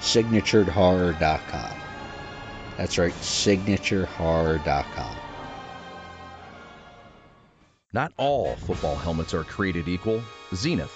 SignaturedHorror.com. That's right, SignatureHorror.com. Not all football helmets are created equal. Xenith,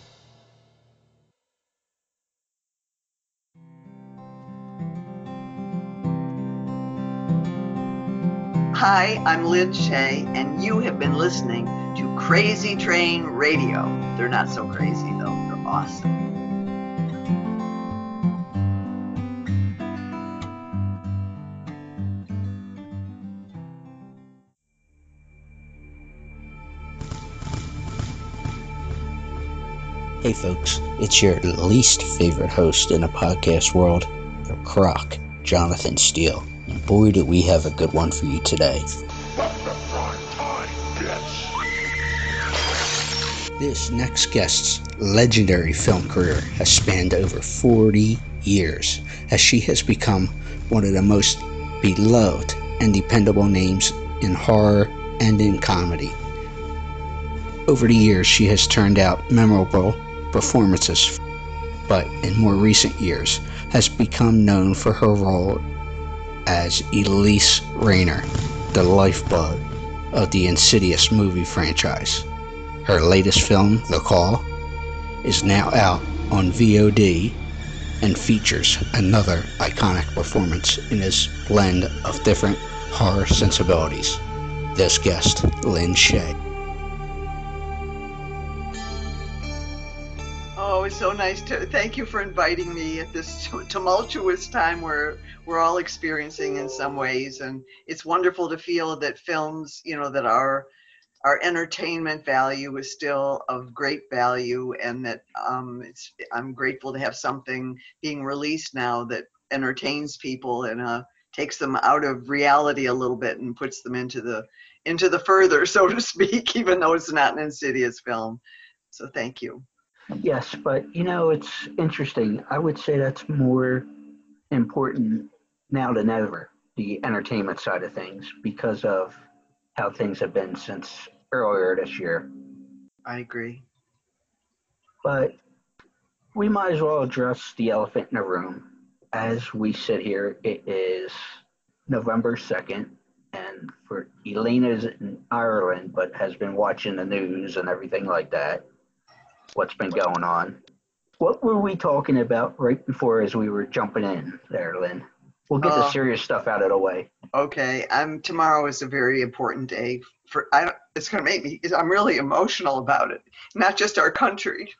Hi, I'm Lin Shaye, and you have been listening to Crazy Train Radio. They're not so crazy, though, they're awesome. Hey folks, it's your least favorite host in the podcast world, your croc, Jonathan Steele. And boy, do we have a good one for you today. This next guest's legendary film career has spanned over 40 years, as she has become one of the most beloved and dependable names in horror and in comedy. Over the years, she has turned out memorable performances, but in more recent years has become known for her role as Elise Rainier, the lifeblood of the Insidious movie franchise. Her latest film, The Call, is now out on VOD and features another iconic performance in his blend of different horror sensibilities. This guest, Lin Shaye. So nice to thank you for inviting me at this tumultuous time where we're all experiencing in some ways, and it's wonderful to feel that films, you know, that our our entertainment value is still of great value, and that um, it's I'm grateful to have something being released now that entertains people and uh, takes them out of reality a little bit and puts them into the into the further, so to speak, even though it's not an insidious film. So thank you. Yes, but you know, it's interesting. I would say that's more important now than ever, the entertainment side of things, because of how things have been since earlier this year. I agree. But we might as well address the elephant in the room. As we sit here, it is November 2nd, and for Elena's in Ireland, but has been watching the news and everything like that what's been going on. What were we talking about right before as we were jumping in there, Lin? We'll get uh, the serious stuff out of the way. Okay, I'm tomorrow is a very important day for I it's going to make me I'm really emotional about it. Not just our country.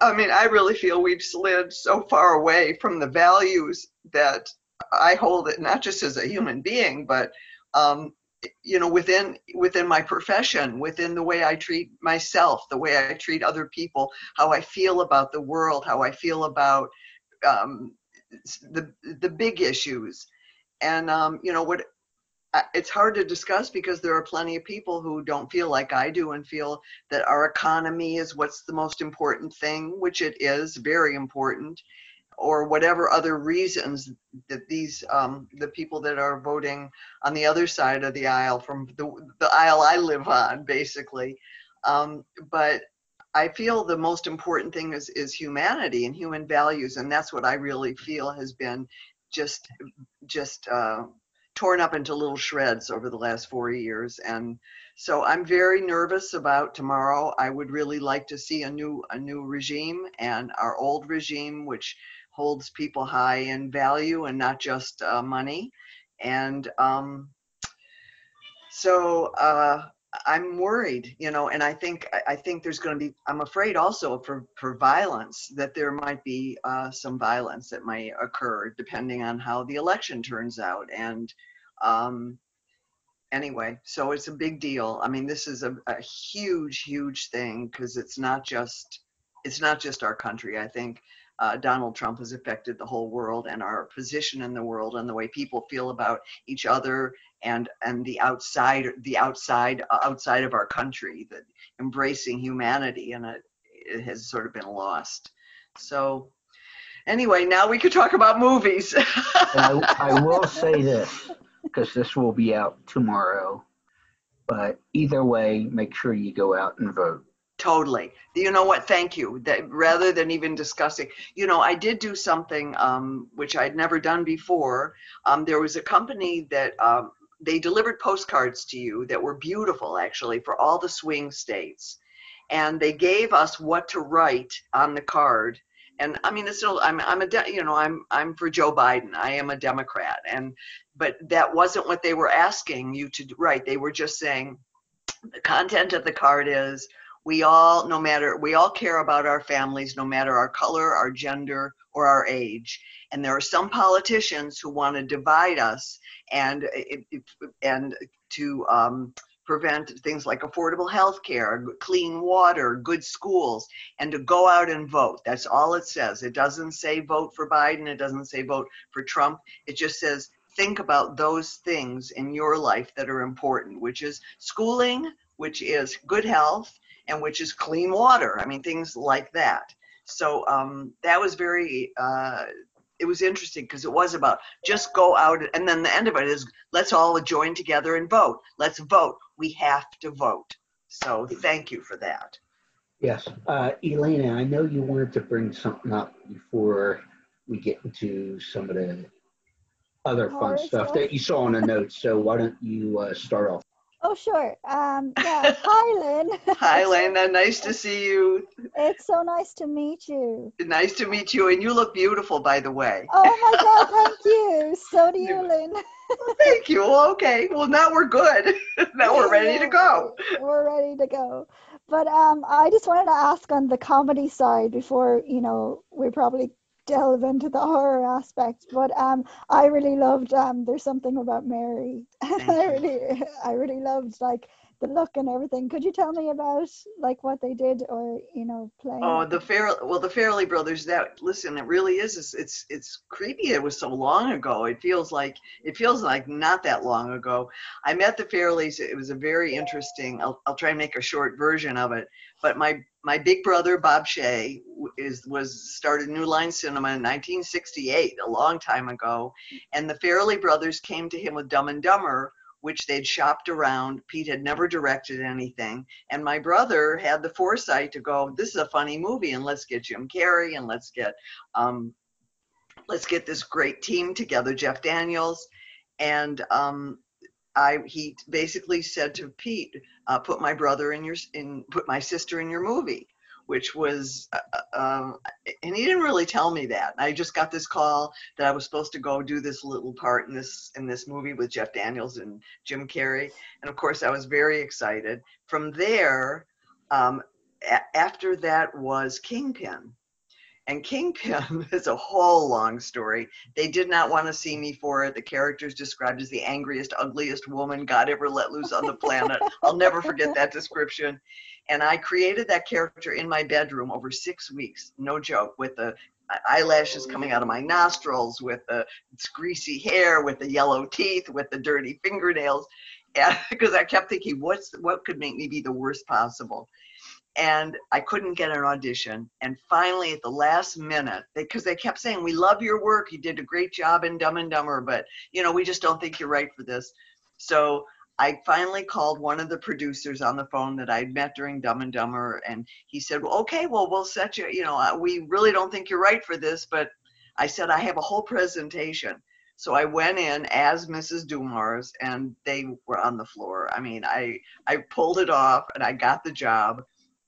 I mean, I really feel we've slid so far away from the values that I hold it not just as a human being, but um, you know within within my profession within the way i treat myself the way i treat other people how i feel about the world how i feel about um, the the big issues. And um, you know what it's hard to discuss because there are plenty of people who don't feel like I do and feel that our economy is what's the most important thing, which it is very important, or whatever other reasons that these um, the people that are voting on the other side of the aisle from the, the aisle I live on basically um, but I feel the most important thing is is humanity and human values and that's what I really feel has been just just uh, torn up into little shreds over the last four years and so I'm very nervous about tomorrow. I would really like to see a new a new regime and our old regime, which holds people high in value and not just uh, money. And um, so uh, I'm worried, you know, and I think I think there's going to be. I'm afraid also for for violence that there might be uh, some violence that might occur depending on how the election turns out. And um, anyway, so it's a big deal. I mean, this is a, a huge, huge thing because it's not just it's not just our country. I think uh, Donald Trump has affected the whole world and our position in the world and the way people feel about each other and and the outside the outside uh, outside of our country that embracing humanity and it, it has sort of been lost. So anyway now we could talk about movies. I, I will say this because this will be out tomorrow but either way make sure you go out and vote Totally. You know what? Thank you. That rather than even discussing, you know, I did do something um, which I'd never done before. Um, there was a company that um, they delivered postcards to you that were beautiful, actually, for all the swing states, and they gave us what to write on the card. And I mean, it's still, I'm, I'm a, de- you know, I'm, I'm for Joe Biden. I am a Democrat, and but that wasn't what they were asking you to write. They were just saying, the content of the card is we all no matter we all care about our families no matter our color our gender or our age and there are some politicians who want to divide us and eh, eh, eh, and to um, prevent things like affordable health care, clean water, good schools, and to go out and vote. That's all it says. It doesn't say vote for Biden, it doesn't say vote for Trump. It just says think about those things in your life that are important, which is schooling, which is good health, and which is clean water. I mean, things like that. So um, that was very, uh, it was interesting because it was about just go out, and then the end of it is let's all join together and vote. Let's vote. We have to vote. So thank you for that. Yes. Uh, Elena, I know you wanted to bring something up before we get into some of the other fun stuff stuff? that you saw in the notes. So why don't you uh, start off? Oh, sure. Um, yeah. Hi, Lin. Hi, Lena. Nice to see you. It's so nice to meet you. Nice to meet you. And you look beautiful, by the way. Oh my God, thank you. So do you, Lin. Thank you. Okay. Well, now we're good. now we're ready to go. We're ready to go. But um, I just wanted to ask on the comedy side before, you know, we probably delve into the horror aspect. But um, I really loved um, There's Something About Mary. I really, I really loved like the look and everything. Could you tell me about like what they did or, you know, playing? Oh, the Fair well, the Farrelly Brothers. That listen, it really is. It's, it's it's creepy. It was so long ago. It feels like it feels like not that long ago. I met the Farrellys. It was a very interesting. I'll I'll try and make a short version of it. But my my big brother Bob Shaye is was started New Line Cinema in 1968, a long time ago, and the Farrelly Brothers came to him with Dumb and Dumber. Which they'd shopped around. Pete had never directed anything. And my brother had the foresight to go, this is a funny movie, and let's get Jim Carrey and let's get um, let's get this great team together, Jeff Daniels. And um, I he basically said to Pete, uh, put my brother in your in put my sister in your movie, which was uh, um, and he didn't really tell me that. I just got this call that I was supposed to go do this little part in this in this movie with Jeff Daniels and Jim Carrey, and of course I was very excited. From there, um, a- after that was Kingpin. And Kingpin is a whole long story. They did not want to see me for it. The character is described as the angriest, ugliest woman God ever let loose on the planet. I'll never forget that description. And I created that character in my bedroom over six weeks, no joke, with the eyelashes oh. coming out of my nostrils, with the greasy hair, with the yellow teeth, with the dirty fingernails. Because I kept thinking, what's what could make me be the worst possible? and I couldn't get an audition. And finally, at the last minute, because they, kept saying, "We love your work. You did a great job in Dumb and Dumber, but you know, we just don't think you're right for this." So I finally called one of the producers on the phone that I'd met during Dumb and Dumber, and he said, well, "Okay, well, we'll set you. You know, uh, we really don't think you're right for this, but." I said, "I have a whole presentation." So I went in as Mrs. Dumars, and they were on the floor. I mean, I I pulled it off, and I got the job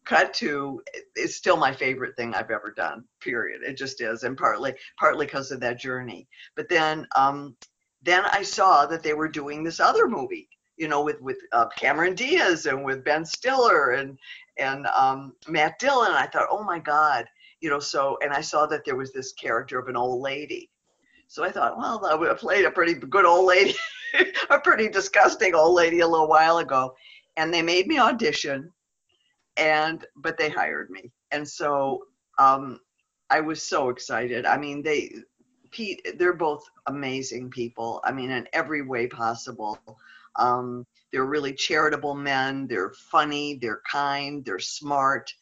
cut to it's still my favorite thing i've ever done period it just is and partly partly because of that journey but then um then i saw that they were doing this other movie you know with with uh, cameron diaz and with ben stiller and and um matt dillon i thought oh my god you know so and i saw that there was this character of an old lady. So i thought well i would have played a pretty good old lady a pretty disgusting old lady a little while ago. And they made me audition and but they hired me. And so um i was so excited. I mean they pete they're both amazing people. I mean in every way possible um they're really charitable men they're funny they're kind they're smart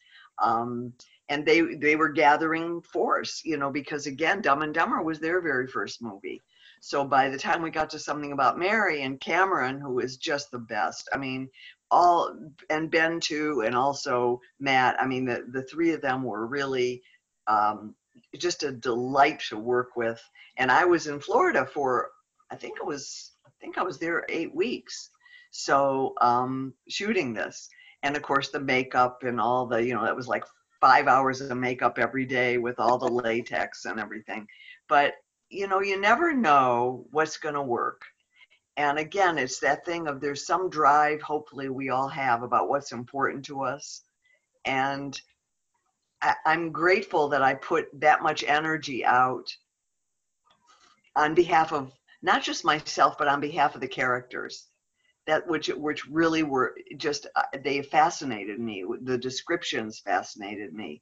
um and they they were gathering force you know because again dumb and dumber was their very first movie so by the time we got to something about mary and cameron who is just the best i mean all and Ben too, and also Matt. I mean, the the three of them were really um, just a delight to work with. And I was in Florida for I think it was think I was there eight weeks, so um, shooting this, and of course the makeup and all the you know that was like five hours of makeup every day with all the latex and everything. But you know, you never know what's going to work. And again it's that thing of there's some drive hopefully we all have about what's important to us. And I, i'm grateful that i put that much energy out on behalf of not just myself but on behalf of the characters that which which really were just uh, they fascinated me. The descriptions fascinated me,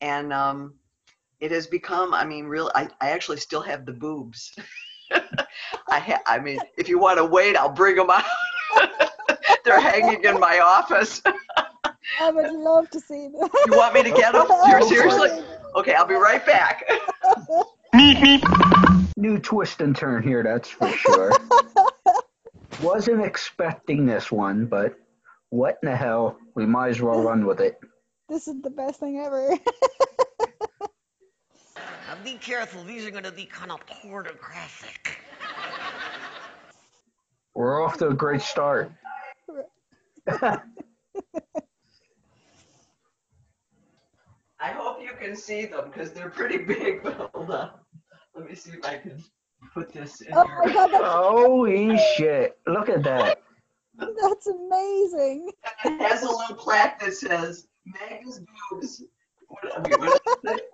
and um, it has become. I mean, real. I, I actually still have the boobs. I ha- I mean, if you want to wait, I'll bring them out. They're hanging in my office. I would love to see them. You want me to get them? You're seriously? Okay, I'll be right back. New twist and turn here, that's for sure. Wasn't expecting this one, but what in the hell? We might as well run with it. This is the best thing ever. Now be careful, these are gonna be kind of pornographic. We're off to a great start. I hope you can see them because they're pretty big. But hold on. Let me see if I can put this in oh here. my god, that's, Holy shit. Look at that. that's amazing. It has a little plaque that says Magda's boobs. What- I mean, what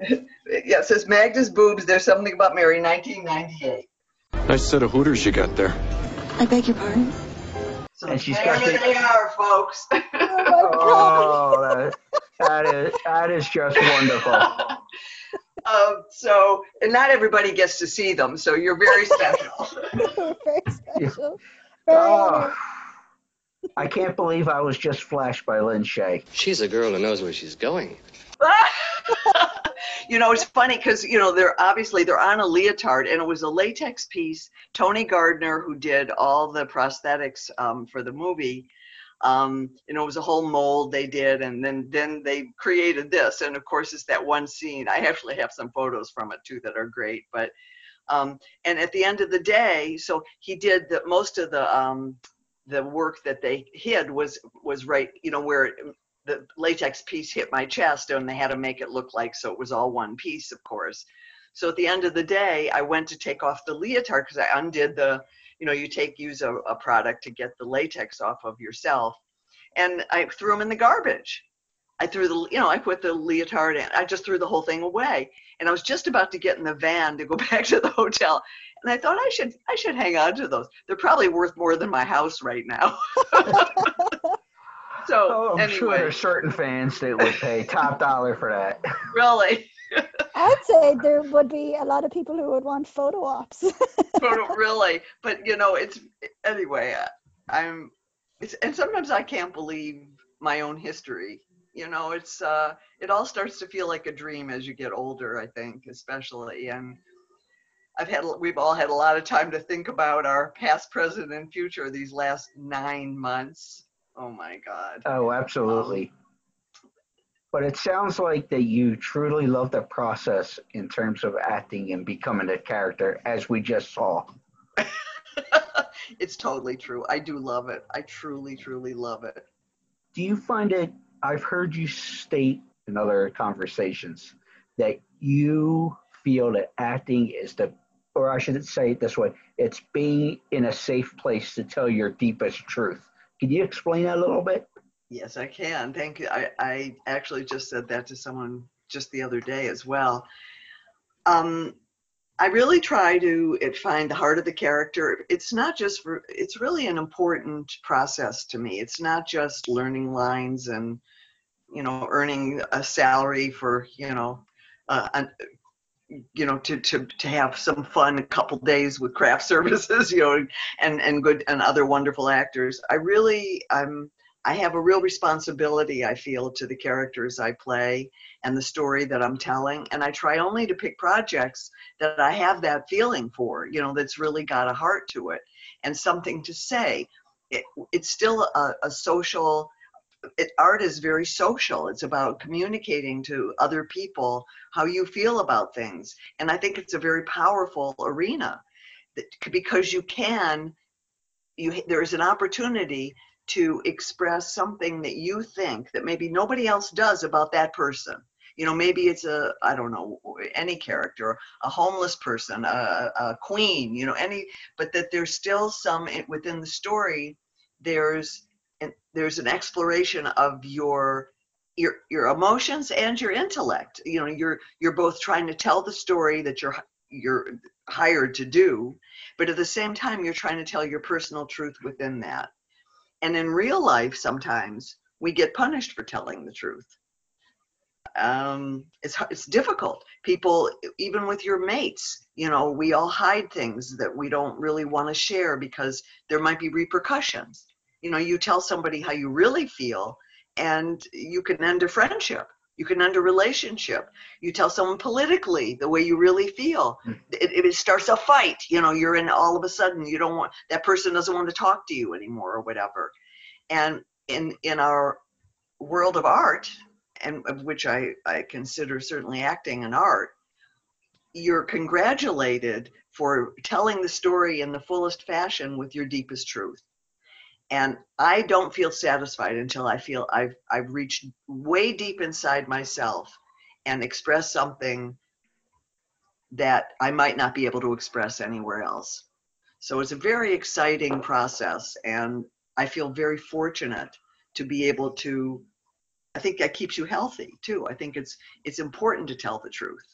is it? yeah, it says Magda's boobs. There's something about Mary, 1998. Nice set of hooters you got there. I beg your pardon? So And she's there got the- they are, folks. Oh my oh, god. Oh, that, that is that is just wonderful. um, so, and not everybody gets to see them, so you're very special. Very special. Very Oh. I can't believe I was just flashed by Lin Shaye. She's a girl who knows where she's going. you know, it's funny because you know they're obviously they're on a leotard, and it was a latex piece. Tony Gardner, who did all the prosthetics um, for the movie, um, you know, it was a whole mold they did, and then then they created this, and of course it's that one scene. I actually have some photos from it too that are great, but. Um, and at the end of the day, so he did the most of the um, the work that they hid was was right, you know, where the latex piece hit my chest and they had to make it look like so it was all one piece of course so at the end of the day i went to take off the leotard because i undid the you know you take use a, a product to get the latex off of yourself. And i threw them in the garbage. I threw the you know i put the leotard in. I just threw the whole thing away. And i was just about to get in the van to go back to the hotel. And i thought i should i should hang on to those. They're probably worth more than my house right now. So Oh, I'm sure anyway. there's certain fans that would pay top dollar for that. really I'd say there would be a lot of people who would want photo ops. but really? But you know it's anyway I- i'm it's and sometimes i can't believe my own history. You know it's uh it all starts to feel like a dream as you get older i think especially. And i've had we've all had a lot of time to think about our past present and future these last nine months. Oh my god. Oh, absolutely. But it sounds like that you truly love the process in terms of acting and becoming a character, as we just saw. it's totally true i do love it i truly truly love it Do you find it? I've heard you state in other conversations that you feel that acting is the, or I should say it this way, it's being in a safe place to tell your deepest truth. Can you explain that a little bit? Yes, I can. Thank you. I, I actually just said that to someone just the other day as well. Um, I really try to it, find the heart of the character. It's not just for, it's really an important process to me. It's not just learning lines and, you know, earning a salary for, you know, uh, you know, to, to, to have some fun a couple days with craft services, you know, and, and good and other wonderful actors. I really, I'm, I have a real responsibility, I feel, to the characters I play and the story that I'm telling. And I try only to pick projects that I have that feeling for, you know, that's really got a heart to it and something to say. It, it's still a, a social, it, art is very social. It's about communicating to other people how you feel about things. And I think it's a very powerful arena that, because you can, you, there's an opportunity to express something that you think that maybe nobody else does about that person. You know maybe it's a i don't know any character a homeless person a, a queen you know any but that there's still some within the story there's an, there's an exploration of your your your emotions and your intellect. You know you're you're both trying to tell the story that you're you're hired to do but at the same time you're trying to tell your personal truth within that And in real life, sometimes we get punished for telling the truth. Um, it's it's difficult. People, even with your mates, you know, we all hide things that we don't really want to share because there might be repercussions. You know, you tell somebody how you really feel, and you can end a friendship. You can end a relationship. You tell someone politically the way you really feel. Hmm. It, it, it starts a fight. You know, you're in all of a sudden you don't want that person doesn't want to talk to you anymore or whatever. And in in our world of art, and of which I, I consider certainly acting an art, you're congratulated for telling the story in the fullest fashion with your deepest truth. And I don't feel satisfied until I feel I've I've reached way deep inside myself and expressed something that I might not be able to express anywhere else. So it's a very exciting process and I feel very fortunate to be able to I think that keeps you healthy too. I think it's it's important to tell the truth.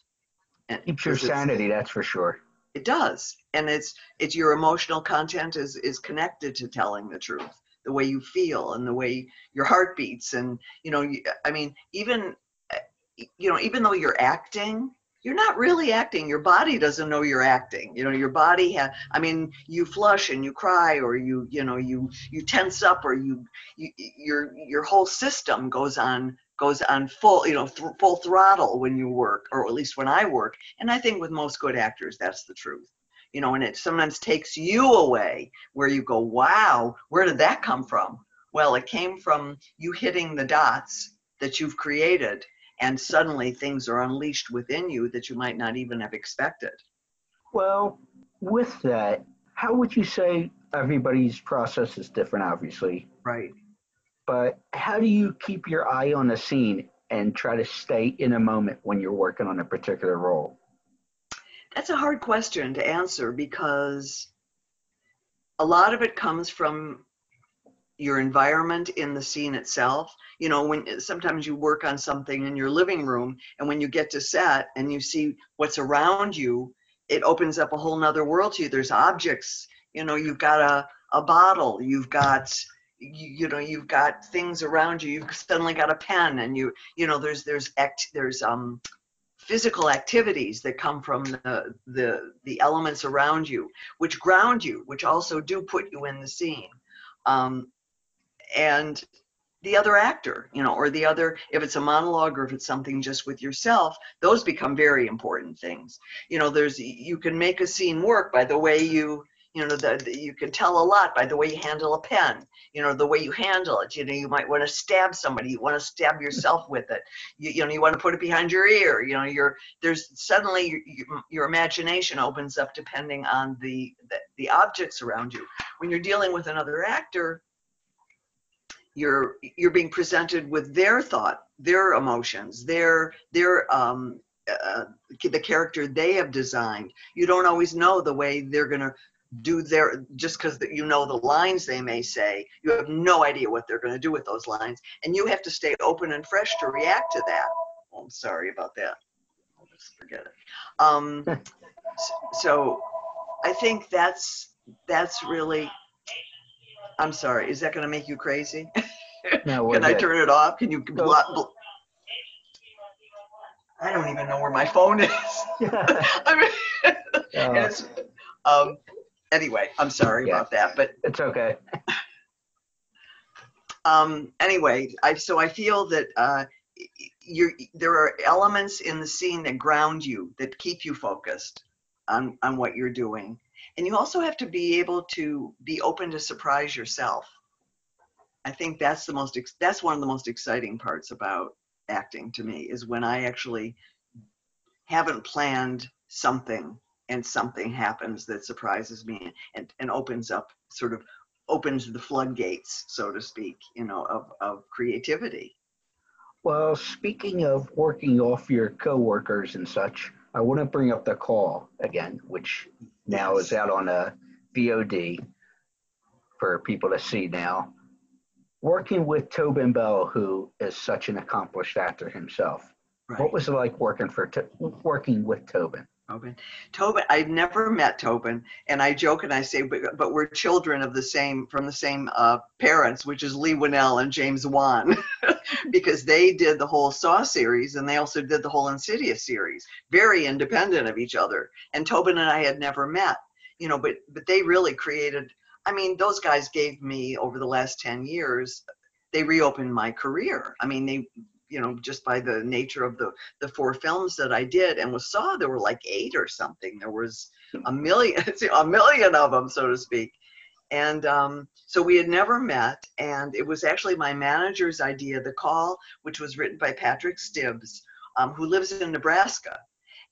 And Keeps your sanity, that's for sure. It does, and it's it's your emotional content is is connected to telling the truth, the way you feel and the way your heart beats, and you know, you, I mean, even you know, even though you're acting, you're not really acting. Your body doesn't know you're acting. You know, your body ha I mean, you flush and you cry, or you you know you you tense up, or you, you your your whole system goes on goes on full you know th- full throttle when you work, or at least when I work. And I think with most good actors, that's the truth. You know, and it sometimes takes you away where you go, wow, where did that come from? Well, it came from you hitting the dots that you've created and suddenly things are unleashed within you that you might not even have expected. Well, with that, how would you say everybody's process is different, obviously? Right. But how do you keep your eye on the scene and try to stay in a moment when you're working on a particular role? That's a hard question to answer because a lot of it comes from your environment in the scene itself. You know, when sometimes you work on something in your living room and when you get to set and you see what's around you, it opens up a whole nother world to you. There's objects, you know, you've got a, a bottle, you've got you, you know you've got things around you you've suddenly got a pen and you you know there's there's act there's um physical activities that come from the, the the elements around you which ground you which also do put you in the scene. Um, and the other actor you know or the other if it's a monologue or if it's something just with yourself those become very important things. You know there's you can make a scene work by the way you you know you can tell a lot by the way you handle a pen you know the way you handle it. You know you might want to stab somebody you want to stab yourself with it. You, you know you want to put it behind your ear you know you're there's suddenly your, your, your imagination opens up depending on the, the the objects around you. When you're dealing with another actor you're you're being presented with their thought their emotions their their um uh, the character they have designed. You don't always know the way they're going to do their just because you know the lines they may say you have no idea what they're going to do with those lines and you have to stay open and fresh to react to that. Oh, i'm sorry about that. I'll just forget it. Um, so i think that's that's really i'm sorry is that going to make you crazy? No, can i turn it off? Can you block bl- i don't even know where my phone is. I mean, it's, um, anyway, I'm sorry about that, but it's okay. um, anyway, I so I feel that uh, you're, there are elements in the scene that ground you, that keep you focused on on what you're doing, and you also have to be able to be open to surprise yourself. I think that's the most ex- that's one of the most exciting parts about acting to me is when I actually haven't planned something and something happens that surprises me and, and opens up sort of opens the floodgates so to speak you know of, of creativity Well, speaking of working off your coworkers and such, I want to bring up the call again, which now is out on a VOD for people to see now. Working with Tobin Bell, who is such an accomplished actor himself, what was it like working for working with Tobin? Tobin. Tobin, I've never met Tobin, and I joke and I say, but, but we're children of the same, from the same uh, parents, which is Leigh Whannell and James Wan, because they did the whole Saw series and they also did the whole Insidious series, very independent of each other. And Tobin and I had never met, you know, but but they really created. I mean, those guys gave me over the last ten years. They reopened my career. I mean, they you know, just by the nature of the the four films that I did and was saw, there were like eight or something. There was a million, a million of them, so to speak. And um, so we had never met, and it was actually my manager's idea. The call, which was written by Patrick Stibbs, um, who lives in Nebraska,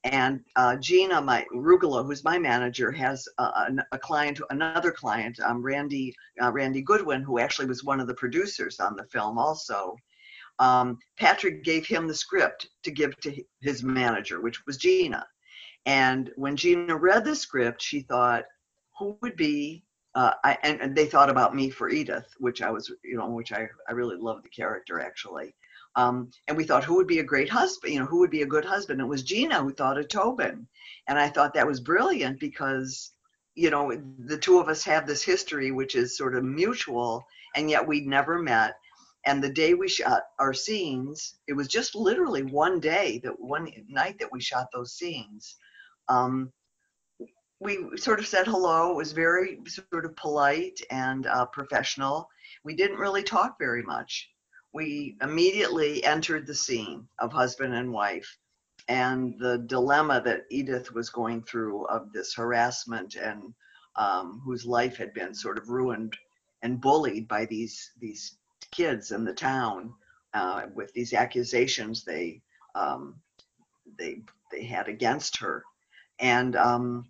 and uh, Gina, my Rugula, who's my manager, has a, a client, another client, um, Randy uh, Randy Goodwin, who actually was one of the producers on the film, also um, Patrick gave him the script to give to his manager, which was Gina. And when Gina read the script, she thought, who would be, uh, I, and, and, they thought about me for Edith, which I was, you know, which I, I really loved the character actually. Um, and we thought, who would be a great husband? You know, who would be a good husband? It was Gina who thought of Tobin. And I thought that was brilliant because, you know, the two of us have this history, which is sort of mutual, and yet we'd never met and the day we shot our scenes it was just literally one day that one night that we shot those scenes. Um, we sort of said hello. It was very sort of polite and uh, professional. We didn't really talk very much. We immediately entered the scene of husband and wife and the dilemma that edith was going through of this harassment and um, whose life had been sort of ruined and bullied by these these kids in the town uh, with these accusations they um, they they had against her, and um,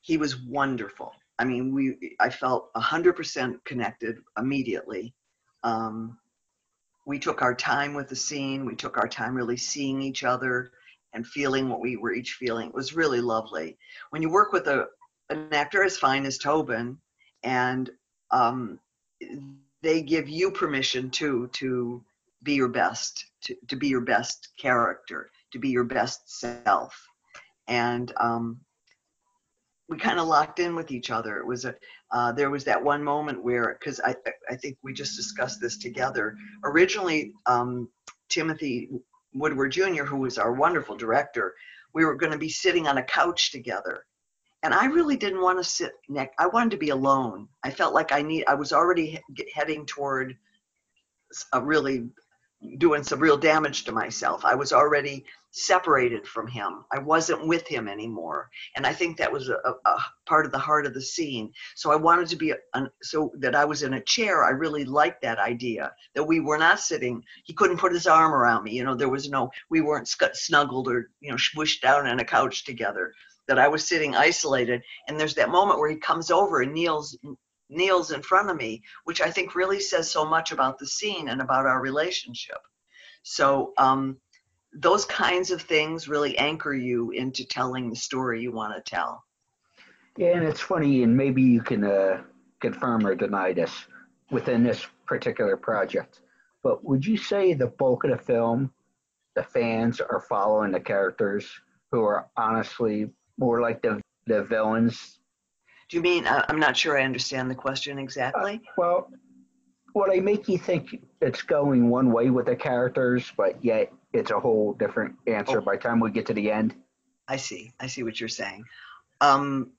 he was wonderful. I mean, we I felt hundred percent connected immediately. Um, we took our time with the scene. We took our time really seeing each other and feeling what we were each feeling. It was really lovely. When you work with a an actor as fine as Tobin, and um, they give you permission too to be your best, to, to be your best character, to be your best self. And um, we kind of locked in with each other. It was a uh, there was that one moment where because I I think we just discussed this together. Originally, um, Timothy Woodward Jr., who was our wonderful director, we were going to be sitting on a couch together, and I really didn't want to sit next. I wanted to be alone. I felt like I need. I was already he- heading toward a really doing some real damage to myself. I was already separated from him. I wasn't with him anymore, and I think that was a, a part of the heart of the scene. So I wanted to be so that I was in a chair. I really liked that idea that we were not sitting. He couldn't put his arm around me. You know, there was no. We weren't snuggled or you know smushed down on a couch together that I was sitting isolated. And there's that moment where he comes over and kneels kneels in front of me, which I think really says so much about the scene and about our relationship. So um, those kinds of things really anchor you into telling the story you want to tell. Yeah, and it's funny, and maybe you can uh, confirm or deny this within this particular project. But would you say the bulk of the film, the fans are following the characters who are honestly more like the the villains. Do you mean uh, I'm not sure I understand the question exactly? Uh, well, what I make you think it's going one way with the characters, but yet it's a whole different answer oh. by the time we get to the end. I see. I see what you're saying. Um,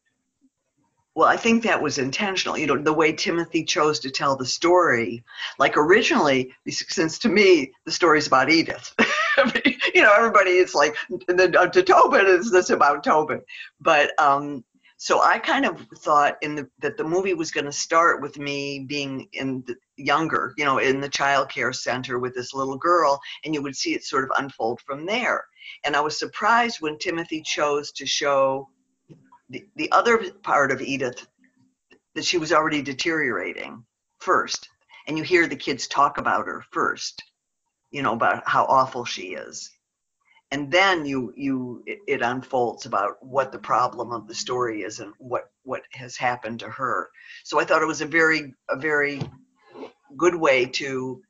well, I think that was intentional. You know, the way Timothy chose to tell the story. Like originally, since to me the story's about Edith. you know, everybody is like, the, uh, to Tobin is this about Tobin. But um, so I kind of thought in the that the movie was going to start with me being in the younger, you know, in the child care center with this little girl, and you would see it sort of unfold from there. And I was surprised when Timothy chose to show the, the other part of Edith that she was already deteriorating first. And you hear the kids talk about her first you know about how awful she is and then you you it, it, unfolds about what the problem of the story is and what what has happened to her so i thought it was a very a very good way to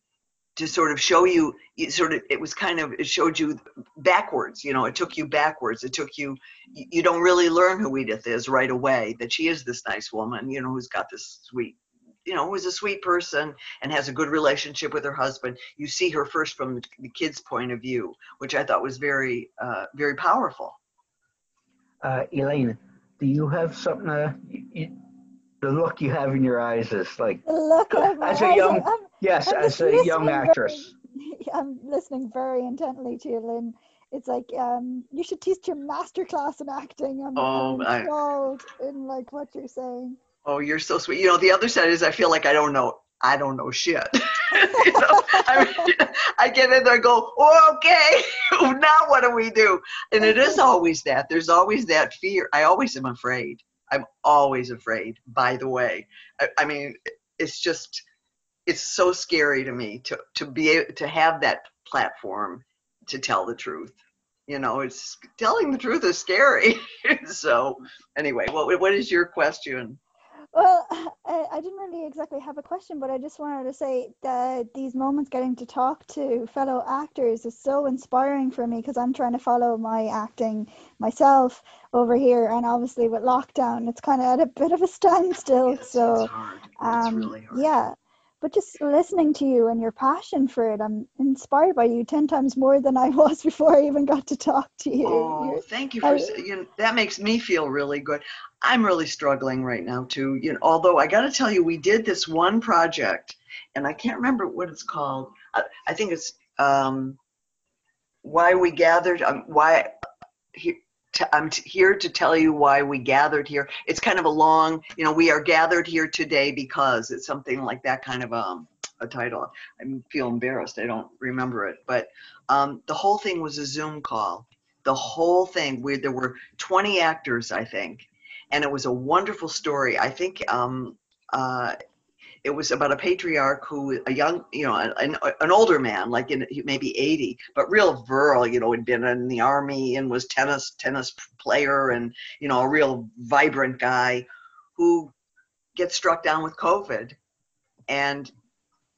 to sort of show you it sort of it was kind of it showed you backwards you know it took you backwards. It took you you don't really learn who edith is right away that she is this nice woman you know who's got this sweet you know who's a sweet person and has a good relationship with her husband. You see her first from the kid's point of view which i thought was very uh, very powerful. Uh, elaine do you have something uh, you, the look you have in your eyes is like look as a young I'm, yes I'm as a young actress very, i'm listening very intently to you lin it's like um, you should teach your master class in acting i'm, oh, I'm enthralled in like what you're saying oh you're so sweet you know the other side is i feel like i don't know i don't know shit you know, I, mean, I get in there and go, oh, okay, now what do we do? And it is always that. There's always that fear. I always am afraid. I'm always afraid, by the way. I, I mean, it's just, it's so scary to me to, to be to have that platform to tell the truth. You know, it's telling the truth is scary. so, anyway, what what is your question? Well, I, I, didn't really exactly have a question, but I just wanted to say that these moments getting to talk to fellow actors is so inspiring for me because I'm trying to follow my acting myself over here, and obviously with lockdown, it's kind of at a bit of a standstill. Yes, so, it's hard. It's um, really hard. yeah. But just listening to you and your passion for it, I'm inspired by you ten times more than I was before I even got to talk to you. Oh, You're- thank you for I- you know, that makes me feel really good. I'm really struggling right now too. You know, although I got to tell you, we did this one project, and I can't remember what it's called. I, I think it's um, why we gathered. Um, why he, t- I'm t- here to tell you why we gathered here. It's kind of a long, you know, we are gathered here today because it's something like that kind of um, a title. I feel embarrassed. I don't remember it, but um, the whole thing was a Zoom call. The whole thing, where there were 20 actors, I think, and it was a wonderful story. I think um, uh, it was about a patriarch who, a young, you know, an, an older man, like in maybe 80, but real virile, you know, had been in the army and was tennis tennis player and you know a real vibrant guy, who gets struck down with COVID, and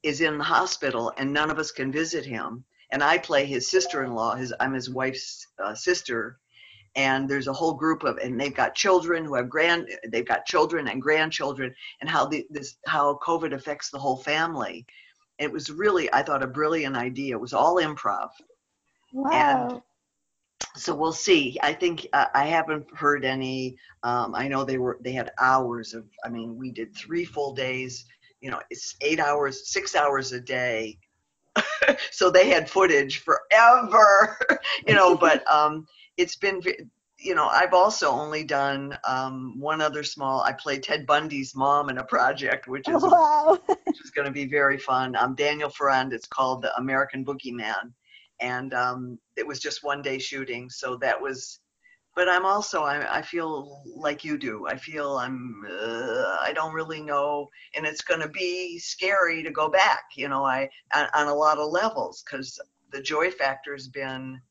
is in the hospital, and none of us can visit him. And I play his sister-in-law. His I'm his wife's uh, sister, and there's a whole group of and they've got children who have grand they've got children and grandchildren and how the, this how covid affects the whole family. It was really i thought a brilliant idea. It was all improv. Wow. so we'll see. I think uh, i haven't heard any um, i know they were they had hours of i mean we did three full days you know it's eight hours six hours a day. So they had footage forever you know but um it's been you know i've also only done um one other small i played ted bundy's mom in a project which is wow. which is going to be very fun. Um daniel farrands it's called the american boogeyman. And um it was just one day shooting so that was but i'm also i, I feel like you do. I feel i'm uh, i don't really know and it's going to be scary to go back you know i on, on a lot of levels because the joy factor's been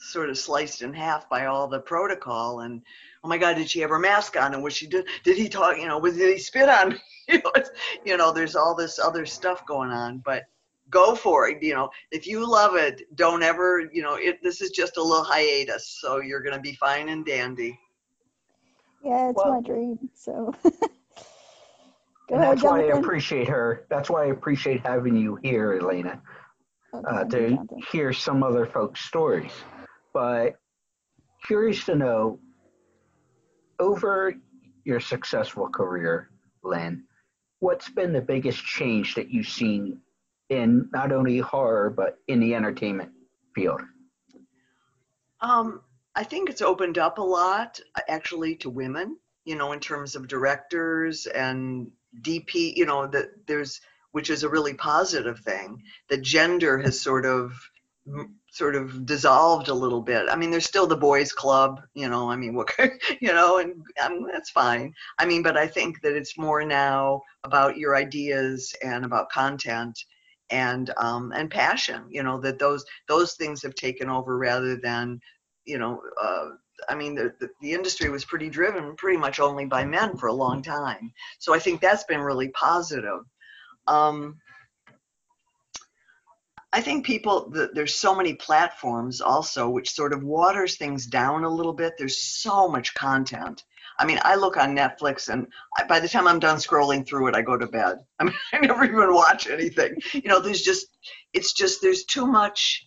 sort of sliced in half by all the protocol and oh my god did she have her mask on and was she did did he talk you know was did he spit on me you know, it's, you know there's all this other stuff going on but go for it you know if you love it don't ever you know it this is just a little hiatus so you're going to be fine and dandy Yeah, it's Well- my dream. So. Go and ahead, that's why I appreciate her. That's why I appreciate having you here, Elena, uh, to hear some other folks' stories. But curious to know, over your successful career, Lin, what's been the biggest change that you've seen in not only horror but in the entertainment field? Um, I think it's opened up a lot, actually, to women. You know, in terms of directors and DP. You know, that there's, which is a really positive thing. The gender has sort of, sort of dissolved a little bit. I mean, there's still the boys' club. You know, I mean, what, you know, and um, that's fine. I mean, but I think that it's more now about your ideas and about content and um, and passion. You know, that those those things have taken over rather than you know, uh, I mean, the, the, the industry was pretty driven pretty much only by men for a long time. So I think that's been really positive. Um, I think people, the, there's so many platforms also, which sort of waters things down a little bit. There's so much content. I mean, I look on Netflix and I, by the time I'm done scrolling through it, I go to bed. I mean, I never even watch anything. You know, there's just, it's just, there's too much,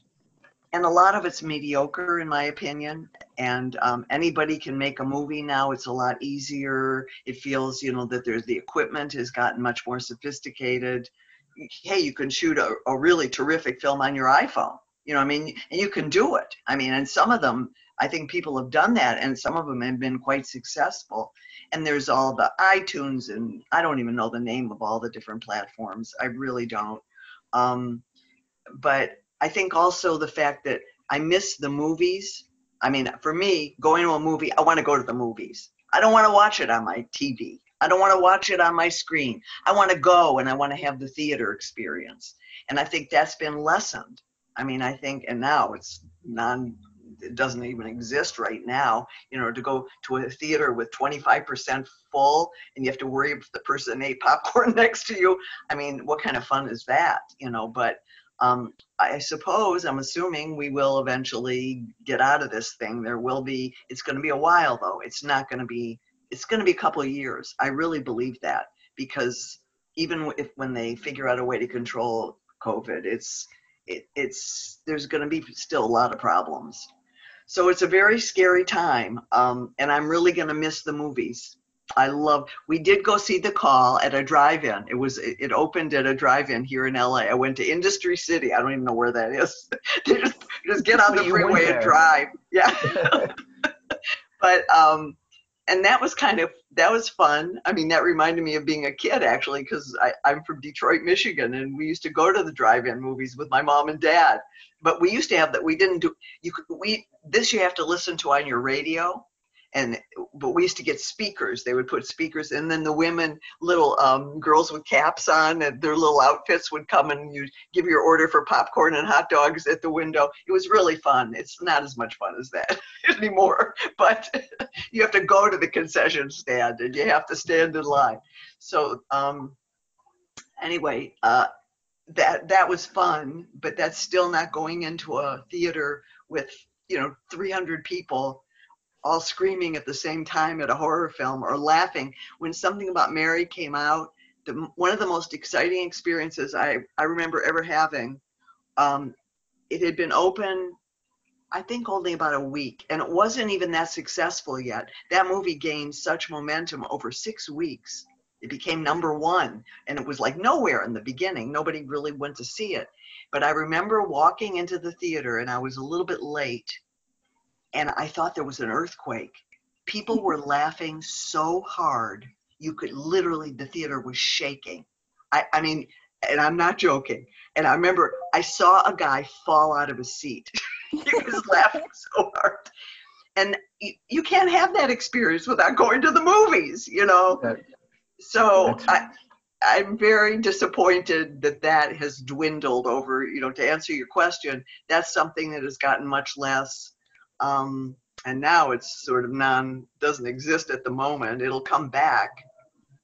and a lot of it's mediocre, in my opinion. And um, anybody can make a movie now. It's a lot easier. It feels, you know, that there's the equipment has gotten much more sophisticated hey, you can shoot a, a really terrific film on your iPhone. You know, I mean, and you can do it. I mean, and some of them, I think people have done that, and some of them have been quite successful. And there's all the iTunes, and I don't even know the name of all the different platforms. I really don't. Um, but I think also the fact that I miss the movies. I mean, for me, going to a movie, I want to go to the movies. I don't want to watch it on my TV. I don't want to watch it on my screen. I want to go and I want to have the theater experience. And I think that's been lessened. I mean, I think, and now it's non, it doesn't even exist right now. You know, to go to a theater with 25% full and you have to worry if the person ate popcorn next to you. I mean, what kind of fun is that? You know, but um, I suppose, I'm assuming we will eventually get out of this thing. There will be, it's going to be a while though. It's not going to be it's going to be a couple of years. I really believe that because even if when they figure out a way to control COVID, it's it, it's there's going to be still a lot of problems. So it's a very scary time, um, and I'm really going to miss the movies. I love. We did go see The Call at a drive-in. It was it opened at a drive-in here in LA. I went to Industry City. I don't even know where that is. just just get on the freeway and drive. Yeah. but um, and that was kind of that was fun. I mean, that reminded me of being a kid actually, because I'm from Detroit, Michigan, and we used to go to the drive-in movies with my mom and dad. But we used to have that. We didn't do you. Could, we this you have to listen to on your radio, and but we used to get speakers. They would put speakers and then the women little um, girls with caps on and their little outfits would come and you give your order for popcorn and hot dogs at the window. It was really fun. It's not as much fun as that anymore but you have to go to the concession stand and you have to stand in line. So um, anyway uh, that that was fun but that's still not going into a theater with you know 300 people all screaming at the same time at a horror film or laughing when something about Mary came out. The, one of the most exciting experiences I, I remember ever having. Um, it had been open, I think, only about a week, and it wasn't even that successful yet. That movie gained such momentum over six weeks. It became number one, and it was like nowhere in the beginning. Nobody really went to see it. But I remember walking into the theater, and I was a little bit late and I thought there was an earthquake. People were laughing so hard, you could literally, the theater was shaking. I, I mean, and I'm not joking. And I remember I saw a guy fall out of his seat. he was laughing so hard. And you, you can't have that experience without going to the movies, you know? so I, I'm very disappointed that that has dwindled over, you know, to answer your question, that's something that has gotten much less um, and now it's sort of non doesn't exist at the moment. It'll come back,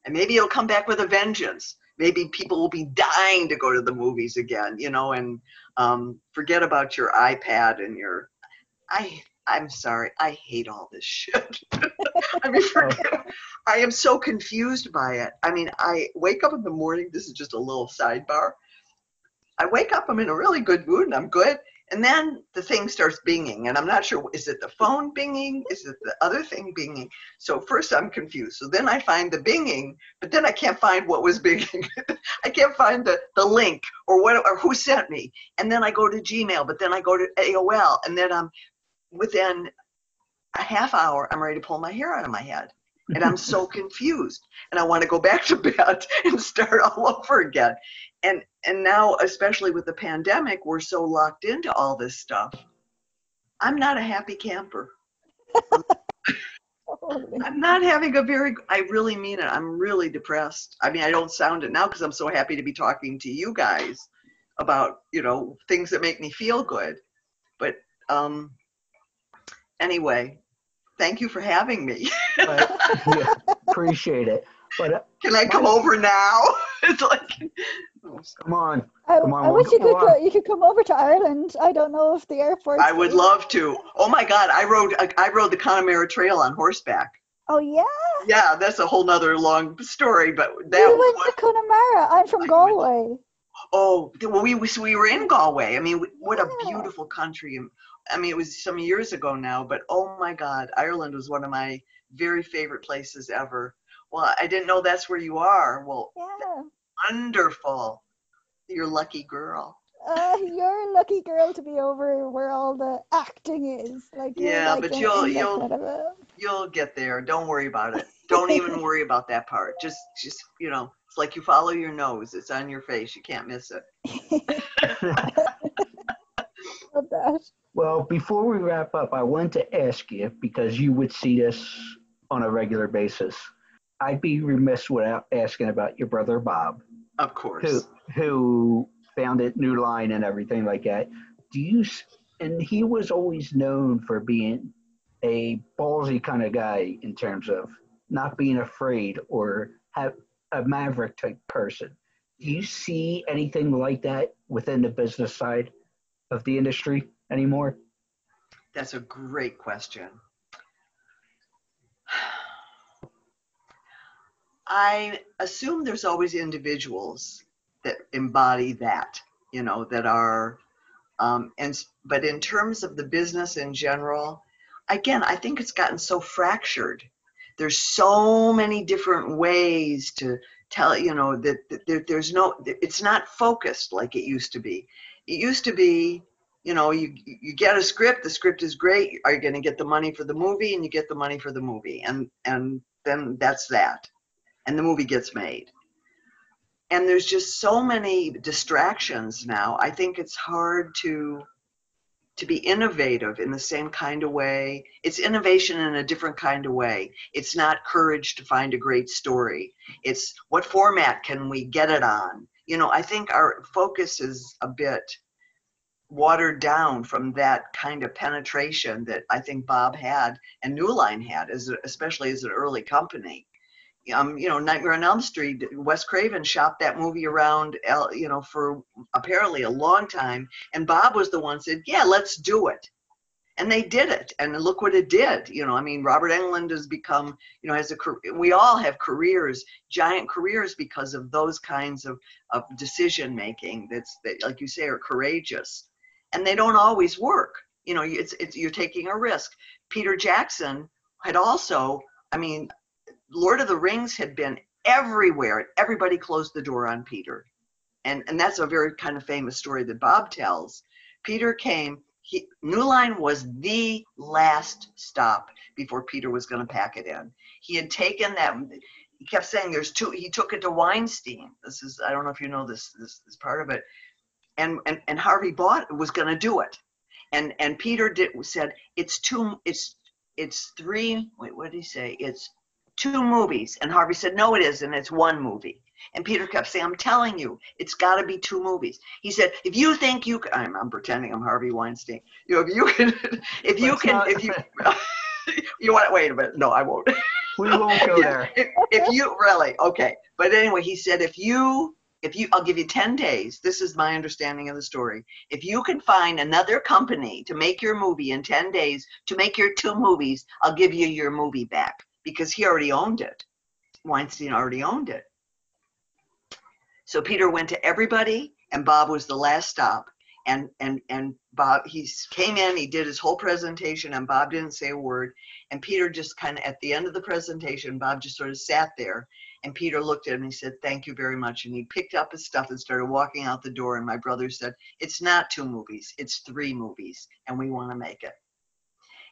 and maybe it'll come back with a vengeance. Maybe people will be dying to go to the movies again, you know, and um, forget about your iPad and your. I I'm sorry, I hate all this shit. I mean, forget, I am so confused by it. I mean, I wake up in the morning. This is just a little sidebar. I wake up, I'm in a really good mood, and I'm good. And then the thing starts binging, and I'm not sure is it the phone binging? Is it the other thing binging? So first I'm confused. So then I find the binging, but then I can't find what was binging. I can't find the, the link or what or who sent me. And then I go to Gmail, but then I go to AOL, and then I'm within a half hour I'm ready to pull my hair out of my head. And I'm so confused. And I want to go back to bed and start all over again and and now especially with the pandemic we're so locked into all this stuff. I'm not a happy camper. I'm not having a very i really mean it. I'm really depressed. I mean i don't sound it now because i'm so happy to be talking to you guys about you know things that make me feel good. But um anyway thank you for having me. But, yeah, appreciate it. But uh, can i come over now? It's like, come on, I, come on. I wish you could on. co- you could come over to Ireland. I don't know if the airport. I would love to. Oh my God, I rode I rode the Connemara Trail on horseback. Oh yeah. Yeah, that's a whole nother long story, but that we was went to Connemara. I'm from Galway. Oh, well, we we we were in Galway. I mean, what a beautiful country. And I mean, it was some years ago now, but oh my God, Ireland was one of my very favorite places ever. Well, I didn't know that's where you are. Well, Yeah. Wonderful. You're lucky girl. Uh, you're a lucky girl to be over where all the acting is. Like you're Yeah, like but in- you'll you'll kind of a- you'll get there. Don't worry about it. Don't even worry about that part. Just just you know, it's like you follow your nose. It's on your face. You can't miss it. that. Well, before we wrap up, I wanted to ask you because you would see this on a regular basis. I'd be remiss without asking about your brother Bob, Of course. who who founded New Line and everything like that. Do you? And he was always known for being a ballsy kind of guy in terms of not being afraid or have a maverick type person. Do you see anything like that within the business side of the industry anymore? That's a great question. I assume there's always individuals that embody that, you know, that are, um, and but in terms of the business in general, again, I think it's gotten so fractured. There's so many different ways to tell, you know, that, that there, there's no, it's not focused like it used to be. It used to be, you know, you you get a script, the script is great. Are you going to get the money for the movie? And you get the money for the movie, and and then that's that, and the movie gets made. And there's just so many distractions now. I think it's hard to to be innovative in the same kind of way. It's innovation in a different kind of way. It's not courage to find a great story. It's what format can we get it on? You know, I think our focus is a bit watered down from that kind of penetration that I think Bob had and New Line had, as especially as an early company. Um, you know, Nightmare on Elm Street. Wes Craven shopped that movie around, you know, for apparently a long time, and Bob was the one said, "Yeah, let's do it." And they did it, and look what it did. You know, I mean, Robert Englund has become, you know, has a career. We all have careers, giant careers, because of those kinds of of decision making. That's that, like you say, are courageous and they don't always work. You know, it's, it's you're taking a risk. Peter Jackson had also, I mean, Lord of the Rings had been everywhere. Everybody closed the door on Peter, and and that's a very kind of famous story that Bob tells. Peter came. He, New Line was the last stop before Peter was going to pack it in. He had taken that. He kept saying there's two. He took it to Weinstein. This is I don't know if you know this this, this part of it and and, and Harvey bought was going to do it, and and Peter did said it's two it's it's three wait what did he say it's two movies. And Harvey said no it isn't. It's one movie. And Peter kept saying I'm telling you it's got to be two movies. He said if you think you can I'm, I'm pretending I'm Harvey Weinstein. You know if you can if you Let's can not- if you you want wait a minute. No I won't. We won't go there. if, if you really? Okay. But anyway he said if you if you i'll give you 10 days. This is my understanding of the story. If you can find another company to make your movie in 10 days to make your two movies i'll give you your movie back because he already owned it. Weinstein already owned it. So peter went to everybody and bob was the last stop. And and and bob he came in he did his whole presentation and bob didn't say a word. And peter just kind of at the end of the presentation bob just sort of sat there. And peter looked at him and he said thank you very much. And he picked up his stuff and started walking out the door. And my brother said it's not two movies it's three movies and we want to make it.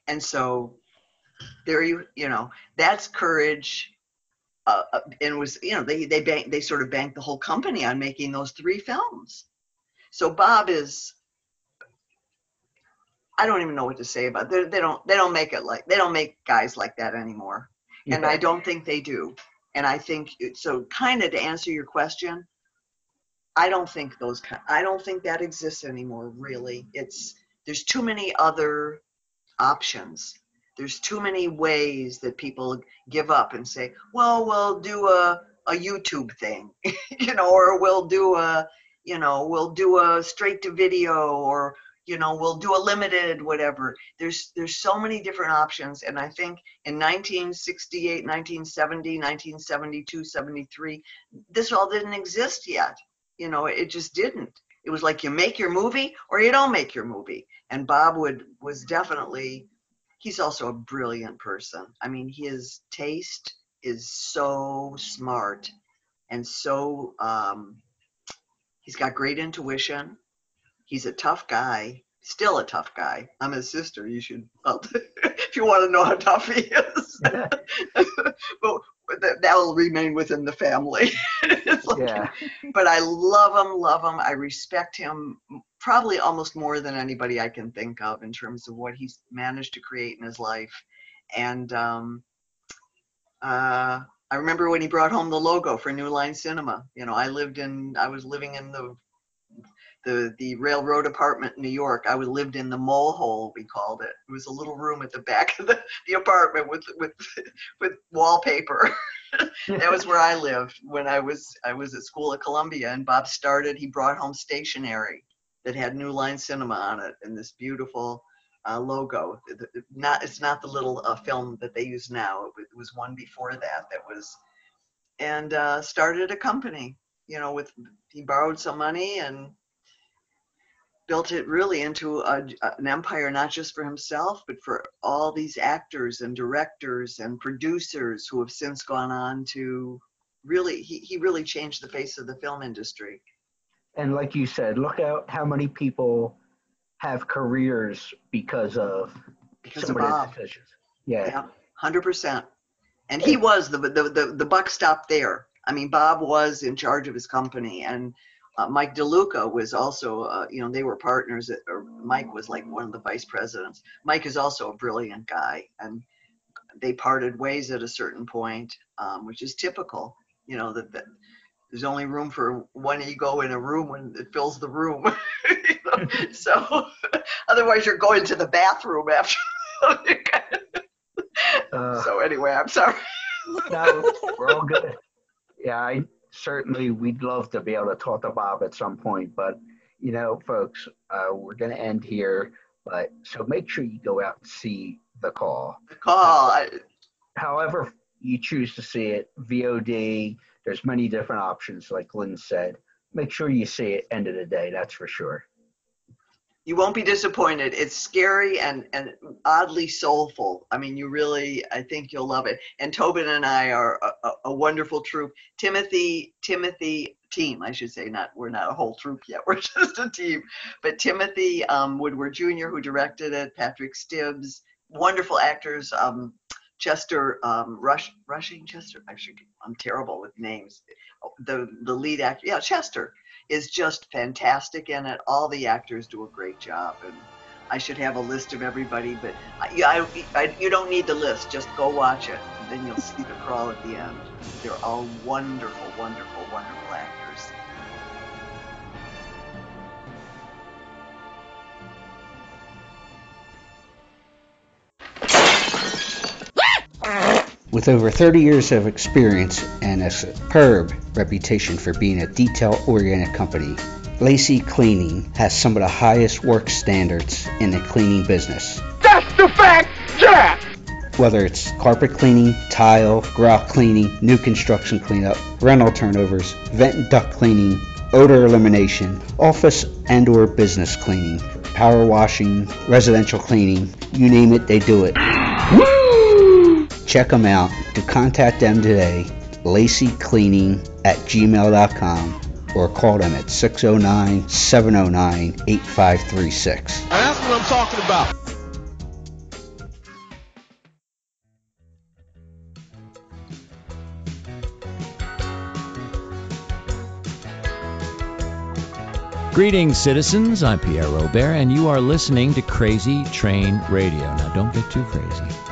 And so there you you know that's courage uh, uh, and was you know they they bank they sort of banked the whole company on making those three films. So bob is i don't even know what to say about it. they they don't they don't make it like they don't make guys like that anymore. And i don't think they do. And i think so kind of to answer your question i don't think those i don't think that exists anymore really. It's there's too many other options there's too many ways that people give up and say well we'll do a a YouTube thing, you know, or we'll do a, you know, we'll do a straight to video or you know we'll do a limited whatever. There's there's so many different options. And i think in 1968 1970 1972 73 this all didn't exist yet. You know it just didn't. It was like you make your movie or you don't make your movie. And bob would was definitely he's also a brilliant person i mean his taste is so smart and so um, he's got great intuition he's a tough guy, still a tough guy. I'm his sister. You should, well, if you want to know how tough he is. but that will remain within the family. like, yeah. But I love him, love him. I respect him probably almost more than anybody I can think of in terms of what he's managed to create in his life. And um, uh, I remember when he brought home the logo for New Line Cinema. You know, I lived in, I was living in the the the railroad apartment in New York. I lived in the mole hole, we called it. It was a little room at the back of the, the apartment with with with wallpaper. that was where I lived when I was I was at school at Columbia. And Bob started. He brought home stationery that had New Line Cinema on it and this beautiful uh, logo. Not it's not the little uh, film that they use now. It was one before that that was, and uh, started a company. You know, with he borrowed some money and built it really into a, an empire not just for himself but for all these actors and directors and producers who have since gone on to really he, he really changed the face of the film industry. And like you said look at how many people have careers because of because some of of Bob. decisions. Yeah, yeah 100% and he was the, the the the buck stopped there. I mean bob was in charge of his company and uh, Mike DeLuca was also, uh, you know, they were partners. At, or Mike was like one of the vice presidents. Mike is also a brilliant guy, and they parted ways at a certain point, um, which is typical. You know that, that there's only room for one ego in a room when it fills the room. you know? So otherwise, you're going to the bathroom after. Uh, so anyway, I'm sorry. no, we're all good. Yeah, I certainly we'd love to be able to talk to Bob at some point, but you know, folks, uh, we're going to end here. But so make sure you go out and see the call. The call. I, However, you choose to see it, VOD. There's many different options, like Lin said. Make sure you see it. End of the day, that's for sure. You won't be disappointed. It's scary and, and oddly soulful. I mean, you really, I think you'll love it. And Tobin and I are a, a, wonderful troupe. Timothy, Timothy team, I should say. Not we're not a whole troupe yet. We're just a team. But Timothy um, Woodward Jr., who directed it, Patrick Stibbs, wonderful actors. Um, Chester um, Rush, Rushing Chester. I should. I'm terrible with names. The the lead actor, yeah, Chester is just fantastic in it. All the actors do a great job, and I should have a list of everybody, but I, I, I, you don't need the list. Just go watch it, and then you'll see the crawl at the end. They're all wonderful, wonderful, wonderful actors. With over 30 years of experience and a superb reputation for being a detail oriented company, Lacey Cleaning has some of the highest work standards in the cleaning business. That's the fact, Jack! Whether it's carpet cleaning, tile, grout cleaning, new construction cleanup, rental turnovers, vent and duct cleaning, odor elimination, office and or business cleaning, power washing, residential cleaning, you name it, they do it. Check them out. To contact them today, lacycleaning at gmail.com or call them at 609 709 8536. And that's what I'm talking about. Greetings, citizens. I'm Pierre Robert, and you are listening to Crazy Train Radio. Now, don't get too crazy.